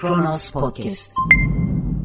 Kronos Podcast.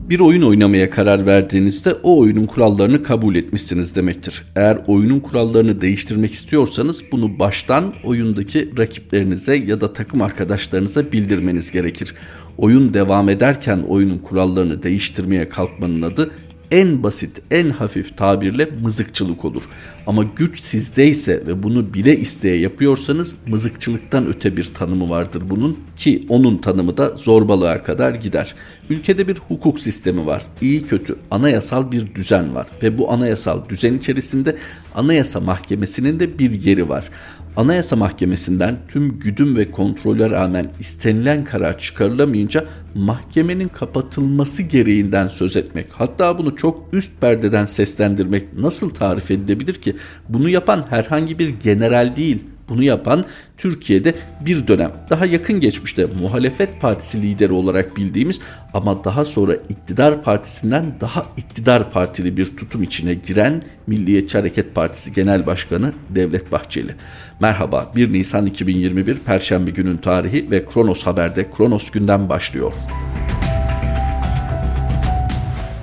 Bir oyun oynamaya karar verdiğinizde o oyunun kurallarını kabul etmişsiniz demektir. Eğer oyunun kurallarını değiştirmek istiyorsanız bunu baştan oyundaki rakiplerinize ya da takım arkadaşlarınıza bildirmeniz gerekir. Oyun devam ederken oyunun kurallarını değiştirmeye kalkmanın adı en basit, en hafif tabirle mızıkçılık olur. Ama güç sizdeyse ve bunu bile isteye yapıyorsanız mızıkçılıktan öte bir tanımı vardır bunun ki onun tanımı da zorbalığa kadar gider. Ülkede bir hukuk sistemi var. İyi kötü anayasal bir düzen var ve bu anayasal düzen içerisinde Anayasa Mahkemesi'nin de bir yeri var. Anayasa Mahkemesi'nden tüm güdüm ve kontrole rağmen istenilen karar çıkarılamayınca mahkemenin kapatılması gereğinden söz etmek, hatta bunu çok üst perdeden seslendirmek nasıl tarif edilebilir ki? Bunu yapan herhangi bir general değil, bunu yapan Türkiye'de bir dönem daha yakın geçmişte muhalefet partisi lideri olarak bildiğimiz ama daha sonra iktidar partisinden daha iktidar partili bir tutum içine giren Milliyetçi Hareket Partisi Genel Başkanı Devlet Bahçeli. Merhaba 1 Nisan 2021 Perşembe günün tarihi ve Kronos Haber'de Kronos günden başlıyor.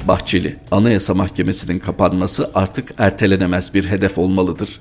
Bahçeli, Anayasa Mahkemesi'nin kapanması artık ertelenemez bir hedef olmalıdır.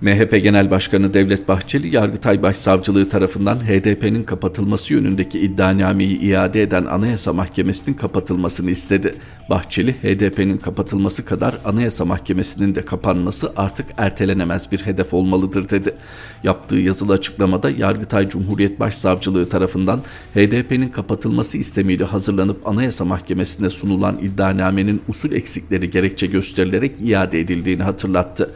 MHP Genel Başkanı Devlet Bahçeli, Yargıtay Başsavcılığı tarafından HDP'nin kapatılması yönündeki iddianameyi iade eden Anayasa Mahkemesi'nin kapatılmasını istedi. Bahçeli, HDP'nin kapatılması kadar Anayasa Mahkemesi'nin de kapanması artık ertelenemez bir hedef olmalıdır dedi. Yaptığı yazılı açıklamada Yargıtay Cumhuriyet Başsavcılığı tarafından HDP'nin kapatılması istemiyle hazırlanıp Anayasa Mahkemesi'ne sunulan iddianamenin usul eksikleri gerekçe gösterilerek iade edildiğini hatırlattı.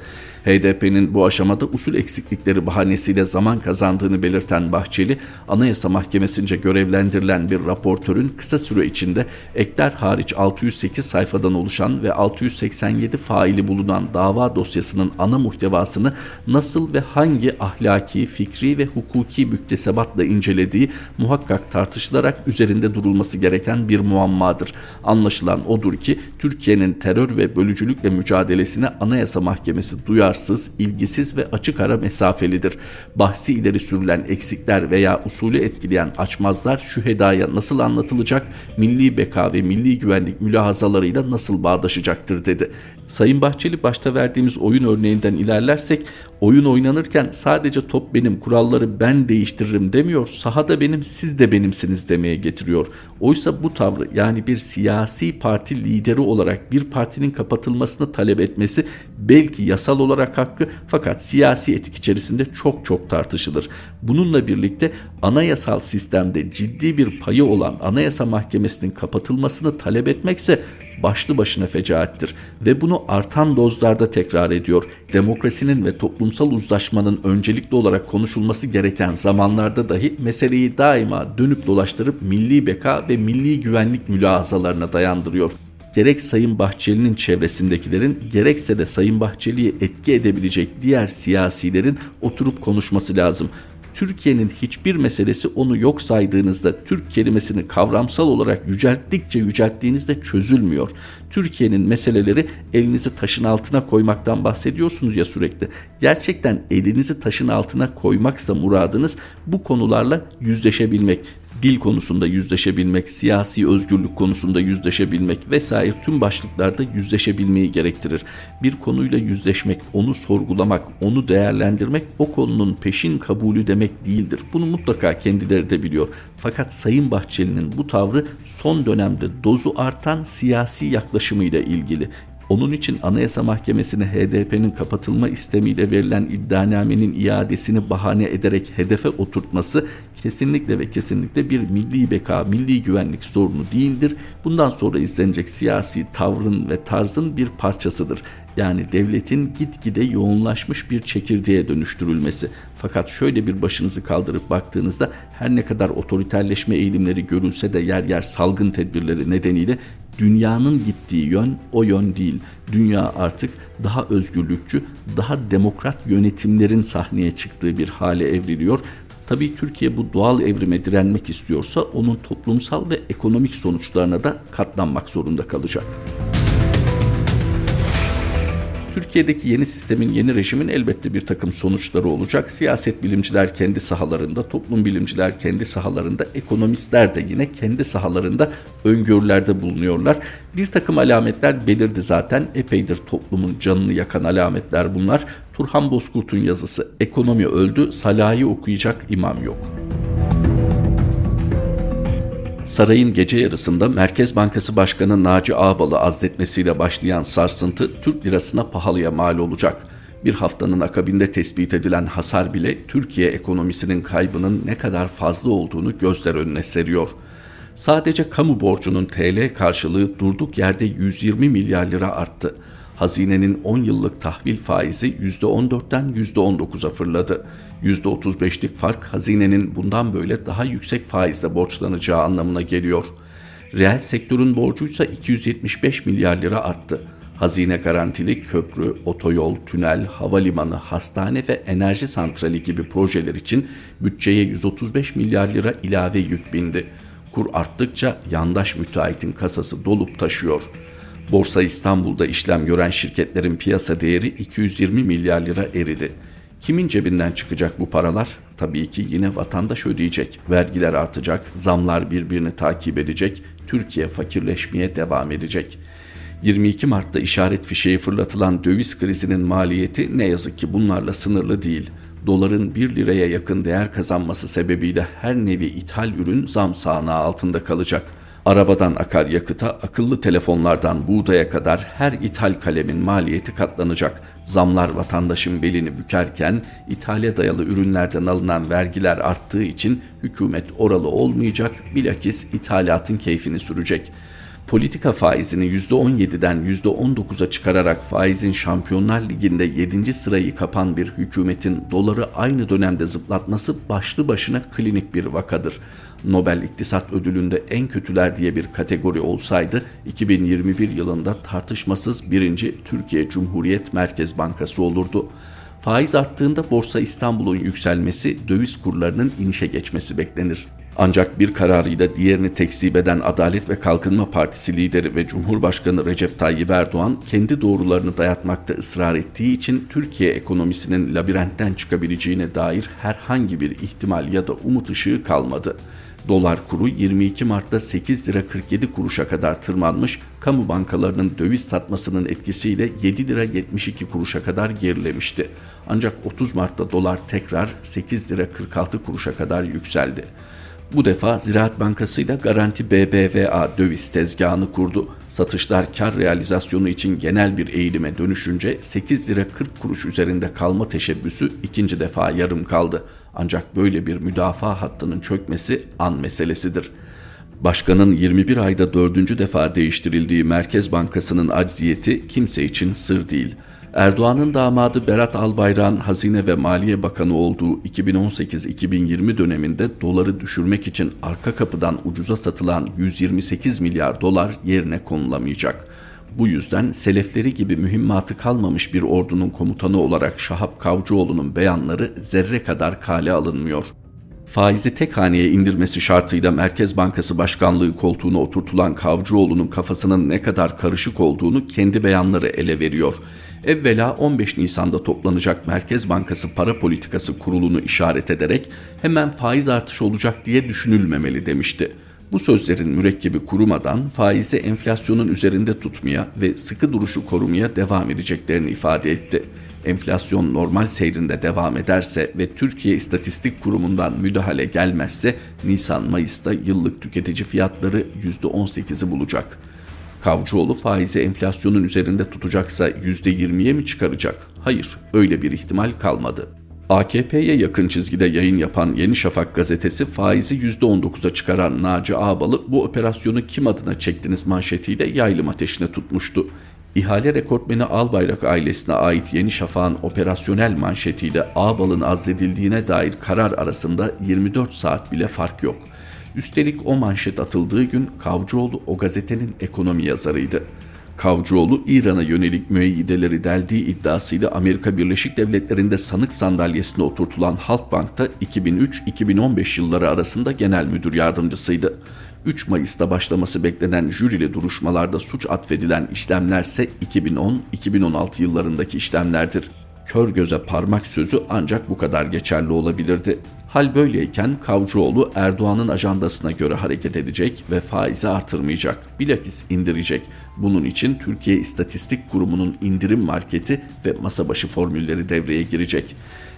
HDP'nin bu aşamada usul eksiklikleri bahanesiyle zaman kazandığını belirten Bahçeli, Anayasa Mahkemesi'nce görevlendirilen bir raportörün kısa süre içinde ekler hariç 608 sayfadan oluşan ve 687 faili bulunan dava dosyasının ana muhtevasını nasıl ve hangi ahlaki, fikri ve hukuki müktesebatla incelediği muhakkak tartışılarak üzerinde durulması gereken bir muammadır. Anlaşılan odur ki Türkiye'nin terör ve bölücülükle mücadelesine Anayasa Mahkemesi duyar kararsız, ilgisiz ve açık ara mesafelidir. Bahsi ileri sürülen eksikler veya usulü etkileyen açmazlar şühedaya nasıl anlatılacak, milli beka ve milli güvenlik mülahazalarıyla nasıl bağdaşacaktır dedi. Sayın Bahçeli başta verdiğimiz oyun örneğinden ilerlersek oyun oynanırken sadece top benim kuralları ben değiştiririm demiyor sahada benim siz de benimsiniz demeye getiriyor. Oysa bu tavrı yani bir siyasi parti lideri olarak bir partinin kapatılmasını talep etmesi belki yasal olarak hakkı fakat siyasi etik içerisinde çok çok tartışılır. Bununla birlikte anayasal sistemde ciddi bir payı olan Anayasa Mahkemesi'nin kapatılmasını talep etmekse başlı başına fecaattir ve bunu artan dozlarda tekrar ediyor. Demokrasinin ve toplumsal uzlaşmanın öncelikli olarak konuşulması gereken zamanlarda dahi meseleyi daima dönüp dolaştırıp milli beka ve milli güvenlik mülahazalarına dayandırıyor gerek Sayın Bahçeli'nin çevresindekilerin gerekse de Sayın Bahçeli'yi etki edebilecek diğer siyasilerin oturup konuşması lazım. Türkiye'nin hiçbir meselesi onu yok saydığınızda Türk kelimesini kavramsal olarak yücelttikçe yücelttiğinizde çözülmüyor. Türkiye'nin meseleleri elinizi taşın altına koymaktan bahsediyorsunuz ya sürekli. Gerçekten elinizi taşın altına koymaksa muradınız bu konularla yüzleşebilmek dil konusunda yüzleşebilmek, siyasi özgürlük konusunda yüzleşebilmek vesaire tüm başlıklarda yüzleşebilmeyi gerektirir. Bir konuyla yüzleşmek, onu sorgulamak, onu değerlendirmek o konunun peşin kabulü demek değildir. Bunu mutlaka kendileri de biliyor. Fakat Sayın Bahçeli'nin bu tavrı son dönemde dozu artan siyasi yaklaşımıyla ilgili. Onun için Anayasa Mahkemesi'ne HDP'nin kapatılma istemiyle verilen iddianamenin iadesini bahane ederek hedefe oturtması kesinlikle ve kesinlikle bir milli beka, milli güvenlik sorunu değildir. Bundan sonra izlenecek siyasi tavrın ve tarzın bir parçasıdır. Yani devletin gitgide yoğunlaşmış bir çekirdeğe dönüştürülmesi. Fakat şöyle bir başınızı kaldırıp baktığınızda her ne kadar otoriterleşme eğilimleri görülse de yer yer salgın tedbirleri nedeniyle dünyanın gittiği yön o yön değil. Dünya artık daha özgürlükçü, daha demokrat yönetimlerin sahneye çıktığı bir hale evriliyor. Tabii Türkiye bu doğal evrime direnmek istiyorsa onun toplumsal ve ekonomik sonuçlarına da katlanmak zorunda kalacak. Türkiye'deki yeni sistemin, yeni rejimin elbette bir takım sonuçları olacak. Siyaset bilimciler kendi sahalarında, toplum bilimciler kendi sahalarında, ekonomistler de yine kendi sahalarında öngörülerde bulunuyorlar. Bir takım alametler belirdi zaten. Epeydir toplumun canını yakan alametler bunlar. Turhan Bozkurt'un yazısı Ekonomi öldü, Salah'ı okuyacak imam yok.'' Sarayın gece yarısında Merkez Bankası Başkanı Naci Ağbal'ı azletmesiyle başlayan sarsıntı Türk lirasına pahalıya mal olacak. Bir haftanın akabinde tespit edilen hasar bile Türkiye ekonomisinin kaybının ne kadar fazla olduğunu gözler önüne seriyor. Sadece kamu borcunun TL karşılığı durduk yerde 120 milyar lira arttı hazinenin 10 yıllık tahvil faizi %14'ten %19'a fırladı. %35'lik fark hazinenin bundan böyle daha yüksek faizle borçlanacağı anlamına geliyor. Reel sektörün borcuysa 275 milyar lira arttı. Hazine garantili köprü, otoyol, tünel, havalimanı, hastane ve enerji santrali gibi projeler için bütçeye 135 milyar lira ilave yük bindi. Kur arttıkça yandaş müteahhitin kasası dolup taşıyor.'' Borsa İstanbul'da işlem gören şirketlerin piyasa değeri 220 milyar lira eridi. Kimin cebinden çıkacak bu paralar? Tabii ki yine vatandaş ödeyecek. Vergiler artacak, zamlar birbirini takip edecek, Türkiye fakirleşmeye devam edecek. 22 Mart'ta işaret fişeği fırlatılan döviz krizinin maliyeti ne yazık ki bunlarla sınırlı değil. Doların 1 liraya yakın değer kazanması sebebiyle her nevi ithal ürün zam sahnağı altında kalacak.'' Arabadan akaryakıta, akıllı telefonlardan buğdaya kadar her ithal kalemin maliyeti katlanacak. Zamlar vatandaşın belini bükerken ithale dayalı ürünlerden alınan vergiler arttığı için hükümet oralı olmayacak, bilakis ithalatın keyfini sürecek.'' Politika faizini %17'den %19'a çıkararak faizin Şampiyonlar Ligi'nde 7. sırayı kapan bir hükümetin doları aynı dönemde zıplatması başlı başına klinik bir vakadır. Nobel İktisat Ödülü'nde en kötüler diye bir kategori olsaydı 2021 yılında tartışmasız birinci Türkiye Cumhuriyet Merkez Bankası olurdu. Faiz arttığında Borsa İstanbul'un yükselmesi, döviz kurlarının inişe geçmesi beklenir. Ancak bir kararıyla diğerini tekzip eden Adalet ve Kalkınma Partisi lideri ve Cumhurbaşkanı Recep Tayyip Erdoğan kendi doğrularını dayatmakta ısrar ettiği için Türkiye ekonomisinin labirentten çıkabileceğine dair herhangi bir ihtimal ya da umut ışığı kalmadı. Dolar kuru 22 Mart'ta 8 lira 47 kuruşa kadar tırmanmış, kamu bankalarının döviz satmasının etkisiyle 7 lira 72 kuruşa kadar gerilemişti. Ancak 30 Mart'ta dolar tekrar 8 lira 46 kuruşa kadar yükseldi. Bu defa Ziraat Bankası ile Garanti BBVA döviz tezgahını kurdu. Satışlar kar realizasyonu için genel bir eğilime dönüşünce 8 lira 40 kuruş üzerinde kalma teşebbüsü ikinci defa yarım kaldı. Ancak böyle bir müdafaa hattının çökmesi an meselesidir. Başkanın 21 ayda dördüncü defa değiştirildiği Merkez Bankası'nın acziyeti kimse için sır değil.'' Erdoğan'ın damadı Berat Albayrak'ın Hazine ve Maliye Bakanı olduğu 2018-2020 döneminde doları düşürmek için arka kapıdan ucuza satılan 128 milyar dolar yerine konulamayacak. Bu yüzden selefleri gibi mühimmatı kalmamış bir ordunun komutanı olarak Şahap Kavcıoğlu'nun beyanları zerre kadar kale alınmıyor. Faizi tek haneye indirmesi şartıyla Merkez Bankası Başkanlığı koltuğuna oturtulan Kavcıoğlu'nun kafasının ne kadar karışık olduğunu kendi beyanları ele veriyor. Evvela 15 Nisan'da toplanacak Merkez Bankası Para Politikası Kurulu'nu işaret ederek hemen faiz artışı olacak diye düşünülmemeli demişti. Bu sözlerin mürekkebi kurumadan faizi enflasyonun üzerinde tutmaya ve sıkı duruşu korumaya devam edeceklerini ifade etti. Enflasyon normal seyrinde devam ederse ve Türkiye İstatistik Kurumu'ndan müdahale gelmezse Nisan-Mayıs'ta yıllık tüketici fiyatları %18'i bulacak.'' Kavcıoğlu faizi enflasyonun üzerinde tutacaksa %20'ye mi çıkaracak? Hayır, öyle bir ihtimal kalmadı. AKP'ye yakın çizgide yayın yapan Yeni Şafak gazetesi faizi %19'a çıkaran Naci Ağbal'ı bu operasyonu kim adına çektiniz manşetiyle yaylım ateşine tutmuştu. İhale rekortmeni Albayrak ailesine ait Yeni Şafak'ın operasyonel manşetiyle Ağbal'ın azledildiğine dair karar arasında 24 saat bile fark yok. Üstelik o manşet atıldığı gün Kavcıoğlu o gazetenin ekonomi yazarıydı. Kavcıoğlu, İran'a yönelik müeyyideleri deldiği iddiasıyla Amerika Birleşik Devletleri'nde sanık sandalyesine oturtulan Halkbank'ta 2003-2015 yılları arasında genel müdür yardımcısıydı. 3 Mayıs'ta başlaması beklenen jürili duruşmalarda suç atfedilen işlemlerse 2010-2016 yıllarındaki işlemlerdir. Kör göze parmak sözü ancak bu kadar geçerli olabilirdi. Hal böyleyken Kavcıoğlu Erdoğan'ın ajandasına göre hareket edecek ve faizi artırmayacak, bilakis indirecek. Bunun için Türkiye İstatistik Kurumu'nun indirim marketi ve masa başı formülleri devreye girecek.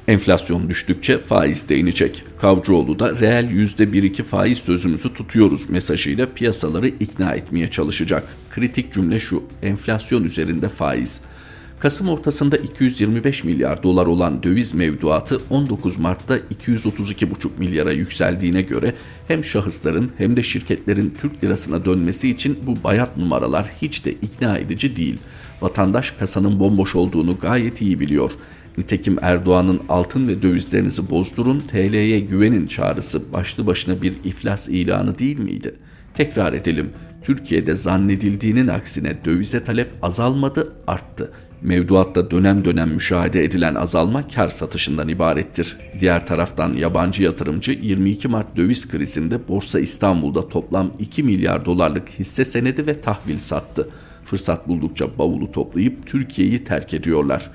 Enflasyon düştükçe faiz de inecek. Kavcıoğlu da reel %1-2 faiz sözümüzü tutuyoruz mesajıyla piyasaları ikna etmeye çalışacak. Kritik cümle şu, enflasyon üzerinde faiz. Kasım ortasında 225 milyar dolar olan döviz mevduatı 19 Mart'ta 232,5 milyara yükseldiğine göre hem şahısların hem de şirketlerin Türk lirasına dönmesi için bu bayat numaralar hiç de ikna edici değil. Vatandaş kasanın bomboş olduğunu gayet iyi biliyor. Nitekim Erdoğan'ın altın ve dövizlerinizi bozdurun, TL'ye güvenin çağrısı başlı başına bir iflas ilanı değil miydi? Tekrar edelim. Türkiye'de zannedildiğinin aksine dövize talep azalmadı, arttı. Mevduatta dönem dönem müşahede edilen azalma kar satışından ibarettir. Diğer taraftan yabancı yatırımcı 22 Mart döviz krizinde Borsa İstanbul'da toplam 2 milyar dolarlık hisse senedi ve tahvil sattı. Fırsat buldukça bavulu toplayıp Türkiye'yi terk ediyorlar.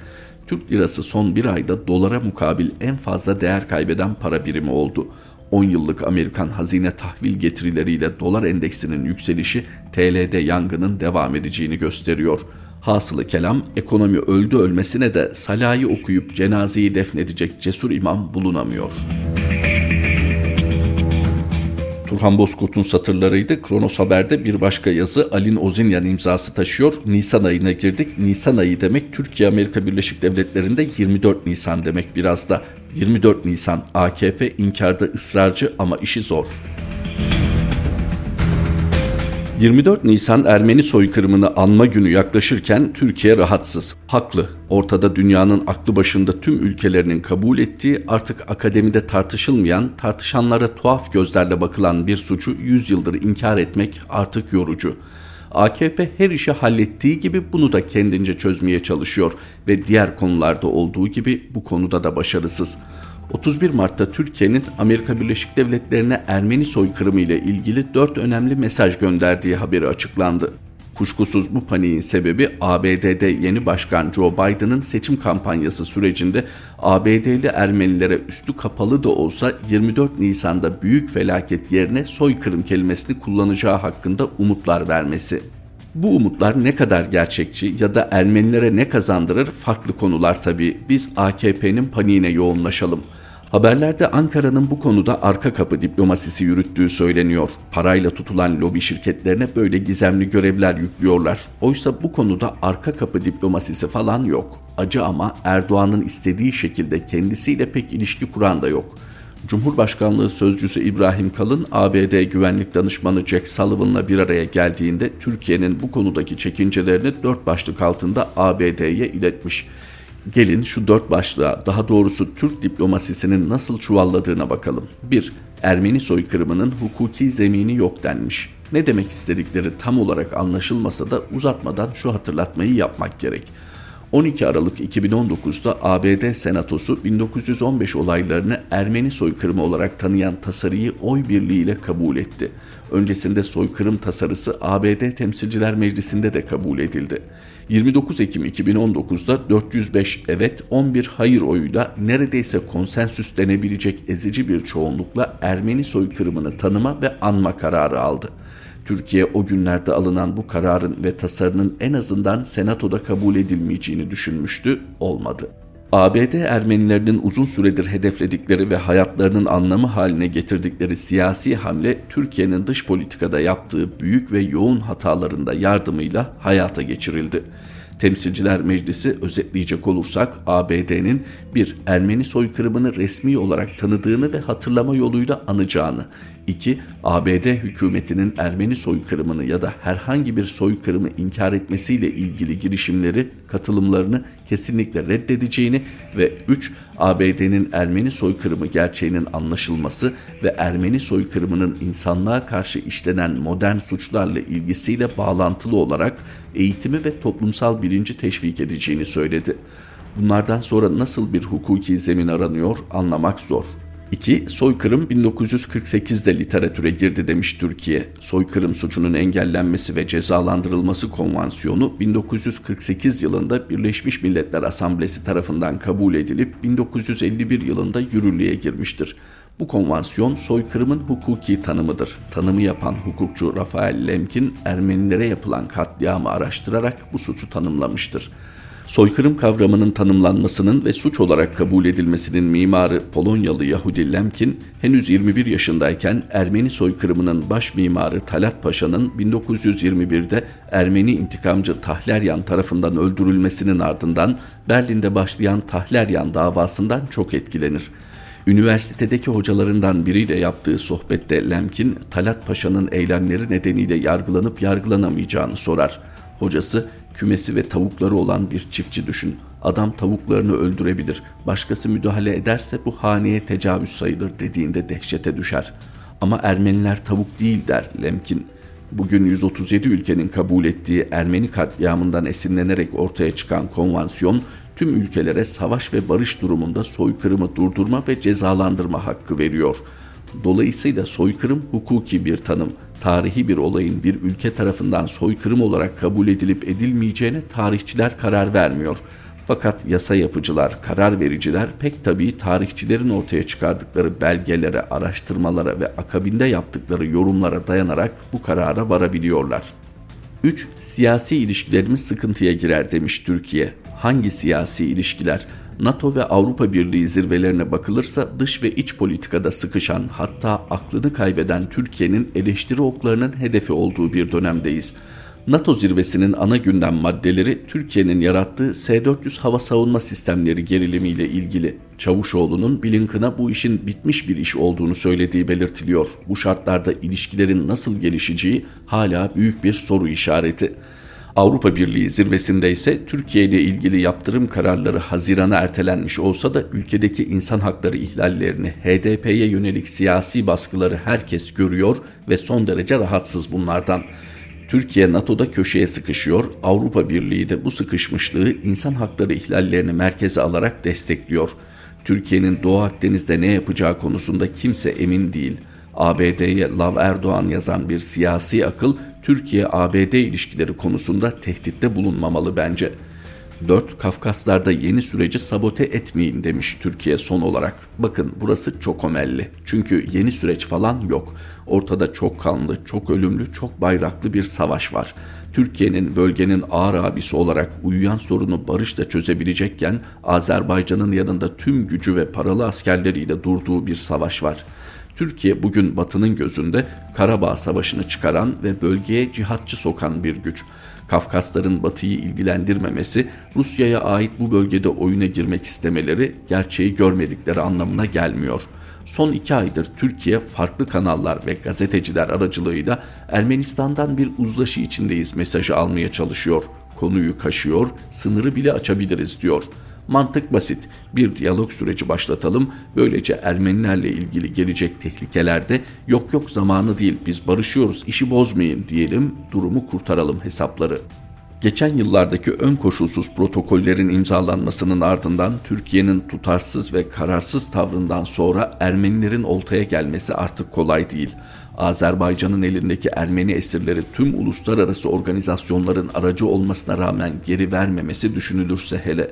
Türk lirası son bir ayda dolara mukabil en fazla değer kaybeden para birimi oldu. 10 yıllık Amerikan hazine tahvil getirileriyle dolar endeksinin yükselişi TL'de yangının devam edeceğini gösteriyor. Hasılı kelam ekonomi öldü ölmesine de salayı okuyup cenazeyi defnedecek cesur imam bulunamıyor. Turhan Bozkurt'un satırlarıydı. Kronos Haber'de bir başka yazı Alin Ozinyan imzası taşıyor. Nisan ayına girdik. Nisan ayı demek Türkiye Amerika Birleşik Devletleri'nde 24 Nisan demek biraz da. 24 Nisan AKP inkarda ısrarcı ama işi zor. 24 Nisan Ermeni soykırımını anma günü yaklaşırken Türkiye rahatsız. Haklı. Ortada dünyanın aklı başında tüm ülkelerinin kabul ettiği artık akademide tartışılmayan, tartışanlara tuhaf gözlerle bakılan bir suçu 100 yıldır inkar etmek artık yorucu. AKP her işi hallettiği gibi bunu da kendince çözmeye çalışıyor ve diğer konularda olduğu gibi bu konuda da başarısız. 31 Mart'ta Türkiye'nin Amerika Birleşik Devletleri'ne Ermeni soykırımı ile ilgili dört önemli mesaj gönderdiği haberi açıklandı. Kuşkusuz bu paniğin sebebi ABD'de yeni başkan Joe Biden'ın seçim kampanyası sürecinde ABD'li Ermenilere üstü kapalı da olsa 24 Nisan'da büyük felaket yerine soykırım kelimesini kullanacağı hakkında umutlar vermesi. Bu umutlar ne kadar gerçekçi ya da Ermenilere ne kazandırır farklı konular tabii. Biz AKP'nin paniğine yoğunlaşalım. Haberlerde Ankara'nın bu konuda arka kapı diplomasisi yürüttüğü söyleniyor. Parayla tutulan lobi şirketlerine böyle gizemli görevler yüklüyorlar. Oysa bu konuda arka kapı diplomasisi falan yok. Acı ama Erdoğan'ın istediği şekilde kendisiyle pek ilişki kuran da yok.'' Cumhurbaşkanlığı Sözcüsü İbrahim Kalın, ABD Güvenlik Danışmanı Jack Sullivan'la bir araya geldiğinde Türkiye'nin bu konudaki çekincelerini dört başlık altında ABD'ye iletmiş. Gelin şu dört başlığa, daha doğrusu Türk diplomasisinin nasıl çuvalladığına bakalım. 1. Ermeni soykırımının hukuki zemini yok denmiş. Ne demek istedikleri tam olarak anlaşılmasa da uzatmadan şu hatırlatmayı yapmak gerek. 12 Aralık 2019'da ABD Senatosu 1915 olaylarını Ermeni soykırımı olarak tanıyan tasarıyı oy birliğiyle kabul etti. Öncesinde soykırım tasarısı ABD Temsilciler Meclisi'nde de kabul edildi. 29 Ekim 2019'da 405 evet 11 hayır oyuyla neredeyse konsensüs denebilecek ezici bir çoğunlukla Ermeni soykırımını tanıma ve anma kararı aldı. Türkiye o günlerde alınan bu kararın ve tasarının en azından senatoda kabul edilmeyeceğini düşünmüştü, olmadı. ABD Ermenilerinin uzun süredir hedefledikleri ve hayatlarının anlamı haline getirdikleri siyasi hamle Türkiye'nin dış politikada yaptığı büyük ve yoğun hatalarında yardımıyla hayata geçirildi. Temsilciler Meclisi özetleyecek olursak ABD'nin bir Ermeni soykırımını resmi olarak tanıdığını ve hatırlama yoluyla anacağını, 2. ABD hükümetinin Ermeni soykırımını ya da herhangi bir soykırımı inkar etmesiyle ilgili girişimleri, katılımlarını kesinlikle reddedeceğini ve 3. ABD'nin Ermeni soykırımı gerçeğinin anlaşılması ve Ermeni soykırımının insanlığa karşı işlenen modern suçlarla ilgisiyle bağlantılı olarak eğitimi ve toplumsal bilinci teşvik edeceğini söyledi. Bunlardan sonra nasıl bir hukuki zemin aranıyor anlamak zor. 2. Soykırım 1948'de literatüre girdi demiş Türkiye. Soykırım suçunun engellenmesi ve cezalandırılması konvansiyonu 1948 yılında Birleşmiş Milletler Asamblesi tarafından kabul edilip 1951 yılında yürürlüğe girmiştir. Bu konvansiyon soykırımın hukuki tanımıdır. Tanımı yapan hukukçu Rafael Lemkin Ermenilere yapılan katliamı araştırarak bu suçu tanımlamıştır. Soykırım kavramının tanımlanmasının ve suç olarak kabul edilmesinin mimarı Polonyalı Yahudi Lemkin, henüz 21 yaşındayken Ermeni soykırımının baş mimarı Talat Paşa'nın 1921'de Ermeni intikamcı Tahleryan tarafından öldürülmesinin ardından Berlin'de başlayan Tahleryan davasından çok etkilenir. Üniversitedeki hocalarından biriyle yaptığı sohbette Lemkin, Talat Paşa'nın eylemleri nedeniyle yargılanıp yargılanamayacağını sorar. Hocası kümesi ve tavukları olan bir çiftçi düşün. Adam tavuklarını öldürebilir. Başkası müdahale ederse bu haneye tecavüz sayılır dediğinde dehşete düşer. Ama Ermeniler tavuk değil der Lemkin. Bugün 137 ülkenin kabul ettiği Ermeni katliamından esinlenerek ortaya çıkan konvansiyon tüm ülkelere savaş ve barış durumunda soykırımı durdurma ve cezalandırma hakkı veriyor. Dolayısıyla soykırım hukuki bir tanım tarihi bir olayın bir ülke tarafından soykırım olarak kabul edilip edilmeyeceğine tarihçiler karar vermiyor. Fakat yasa yapıcılar, karar vericiler pek tabii tarihçilerin ortaya çıkardıkları belgelere, araştırmalara ve akabinde yaptıkları yorumlara dayanarak bu karara varabiliyorlar. 3. Siyasi ilişkilerimiz sıkıntıya girer demiş Türkiye. Hangi siyasi ilişkiler? NATO ve Avrupa Birliği zirvelerine bakılırsa dış ve iç politikada sıkışan hatta aklını kaybeden Türkiye'nin eleştiri oklarının hedefi olduğu bir dönemdeyiz. NATO zirvesinin ana gündem maddeleri Türkiye'nin yarattığı S-400 hava savunma sistemleri gerilimiyle ilgili. Çavuşoğlu'nun Blinken'a bu işin bitmiş bir iş olduğunu söylediği belirtiliyor. Bu şartlarda ilişkilerin nasıl gelişeceği hala büyük bir soru işareti. Avrupa Birliği zirvesinde ise Türkiye ile ilgili yaptırım kararları Haziran'a ertelenmiş olsa da ülkedeki insan hakları ihlallerini, HDP'ye yönelik siyasi baskıları herkes görüyor ve son derece rahatsız bunlardan. Türkiye NATO'da köşeye sıkışıyor, Avrupa Birliği de bu sıkışmışlığı insan hakları ihlallerini merkeze alarak destekliyor. Türkiye'nin Doğu Akdeniz'de ne yapacağı konusunda kimse emin değil. ABD'ye Lav Erdoğan yazan bir siyasi akıl Türkiye-ABD ilişkileri konusunda tehditte bulunmamalı bence. 4. Kafkaslarda yeni süreci sabote etmeyin demiş Türkiye son olarak. Bakın burası çok omelli. Çünkü yeni süreç falan yok. Ortada çok kanlı, çok ölümlü, çok bayraklı bir savaş var. Türkiye'nin bölgenin ağır abisi olarak uyuyan sorunu barışla çözebilecekken Azerbaycan'ın yanında tüm gücü ve paralı askerleriyle durduğu bir savaş var. Türkiye bugün Batı'nın gözünde Karabağ Savaşı'nı çıkaran ve bölgeye cihatçı sokan bir güç. Kafkasların Batı'yı ilgilendirmemesi, Rusya'ya ait bu bölgede oyuna girmek istemeleri gerçeği görmedikleri anlamına gelmiyor. Son iki aydır Türkiye farklı kanallar ve gazeteciler aracılığıyla Ermenistan'dan bir uzlaşı içindeyiz mesajı almaya çalışıyor. Konuyu kaşıyor, sınırı bile açabiliriz diyor.'' Mantık basit. Bir diyalog süreci başlatalım. Böylece Ermenilerle ilgili gelecek tehlikelerde yok yok zamanı değil biz barışıyoruz işi bozmayın diyelim durumu kurtaralım hesapları. Geçen yıllardaki ön koşulsuz protokollerin imzalanmasının ardından Türkiye'nin tutarsız ve kararsız tavrından sonra Ermenilerin oltaya gelmesi artık kolay değil. Azerbaycan'ın elindeki Ermeni esirleri tüm uluslararası organizasyonların aracı olmasına rağmen geri vermemesi düşünülürse hele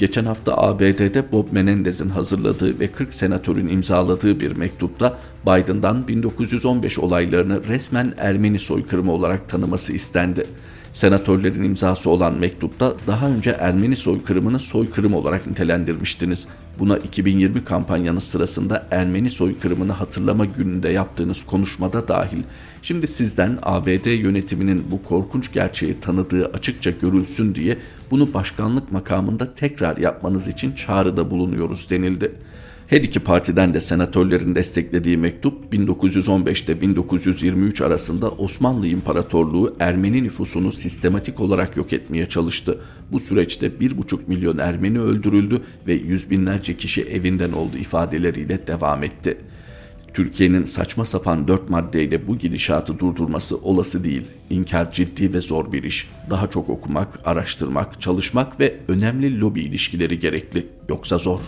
Geçen hafta ABD'de Bob Menendez'in hazırladığı ve 40 senatörün imzaladığı bir mektupta Biden'dan 1915 olaylarını resmen Ermeni soykırımı olarak tanıması istendi. Senatörlerin imzası olan mektupta daha önce Ermeni soykırımını soykırım olarak nitelendirmiştiniz. Buna 2020 kampanyanız sırasında Ermeni soykırımını hatırlama gününde yaptığınız konuşmada dahil. Şimdi sizden ABD yönetiminin bu korkunç gerçeği tanıdığı açıkça görülsün diye bunu başkanlık makamında tekrar yapmanız için çağrıda bulunuyoruz denildi. Her iki partiden de senatörlerin desteklediği mektup 1915'te 1923 arasında Osmanlı İmparatorluğu Ermeni nüfusunu sistematik olarak yok etmeye çalıştı. Bu süreçte 1,5 milyon Ermeni öldürüldü ve yüz binlerce kişi evinden oldu ifadeleriyle devam etti. Türkiye'nin saçma sapan dört maddeyle bu gidişatı durdurması olası değil. İnkar ciddi ve zor bir iş. Daha çok okumak, araştırmak, çalışmak ve önemli lobi ilişkileri gerekli. Yoksa zor.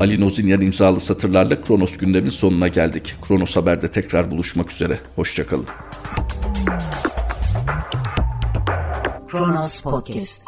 Ali Nozinyan imzalı satırlarla Kronos gündemin sonuna geldik. Kronos Haber'de tekrar buluşmak üzere. Hoşçakalın. Kronos Podcast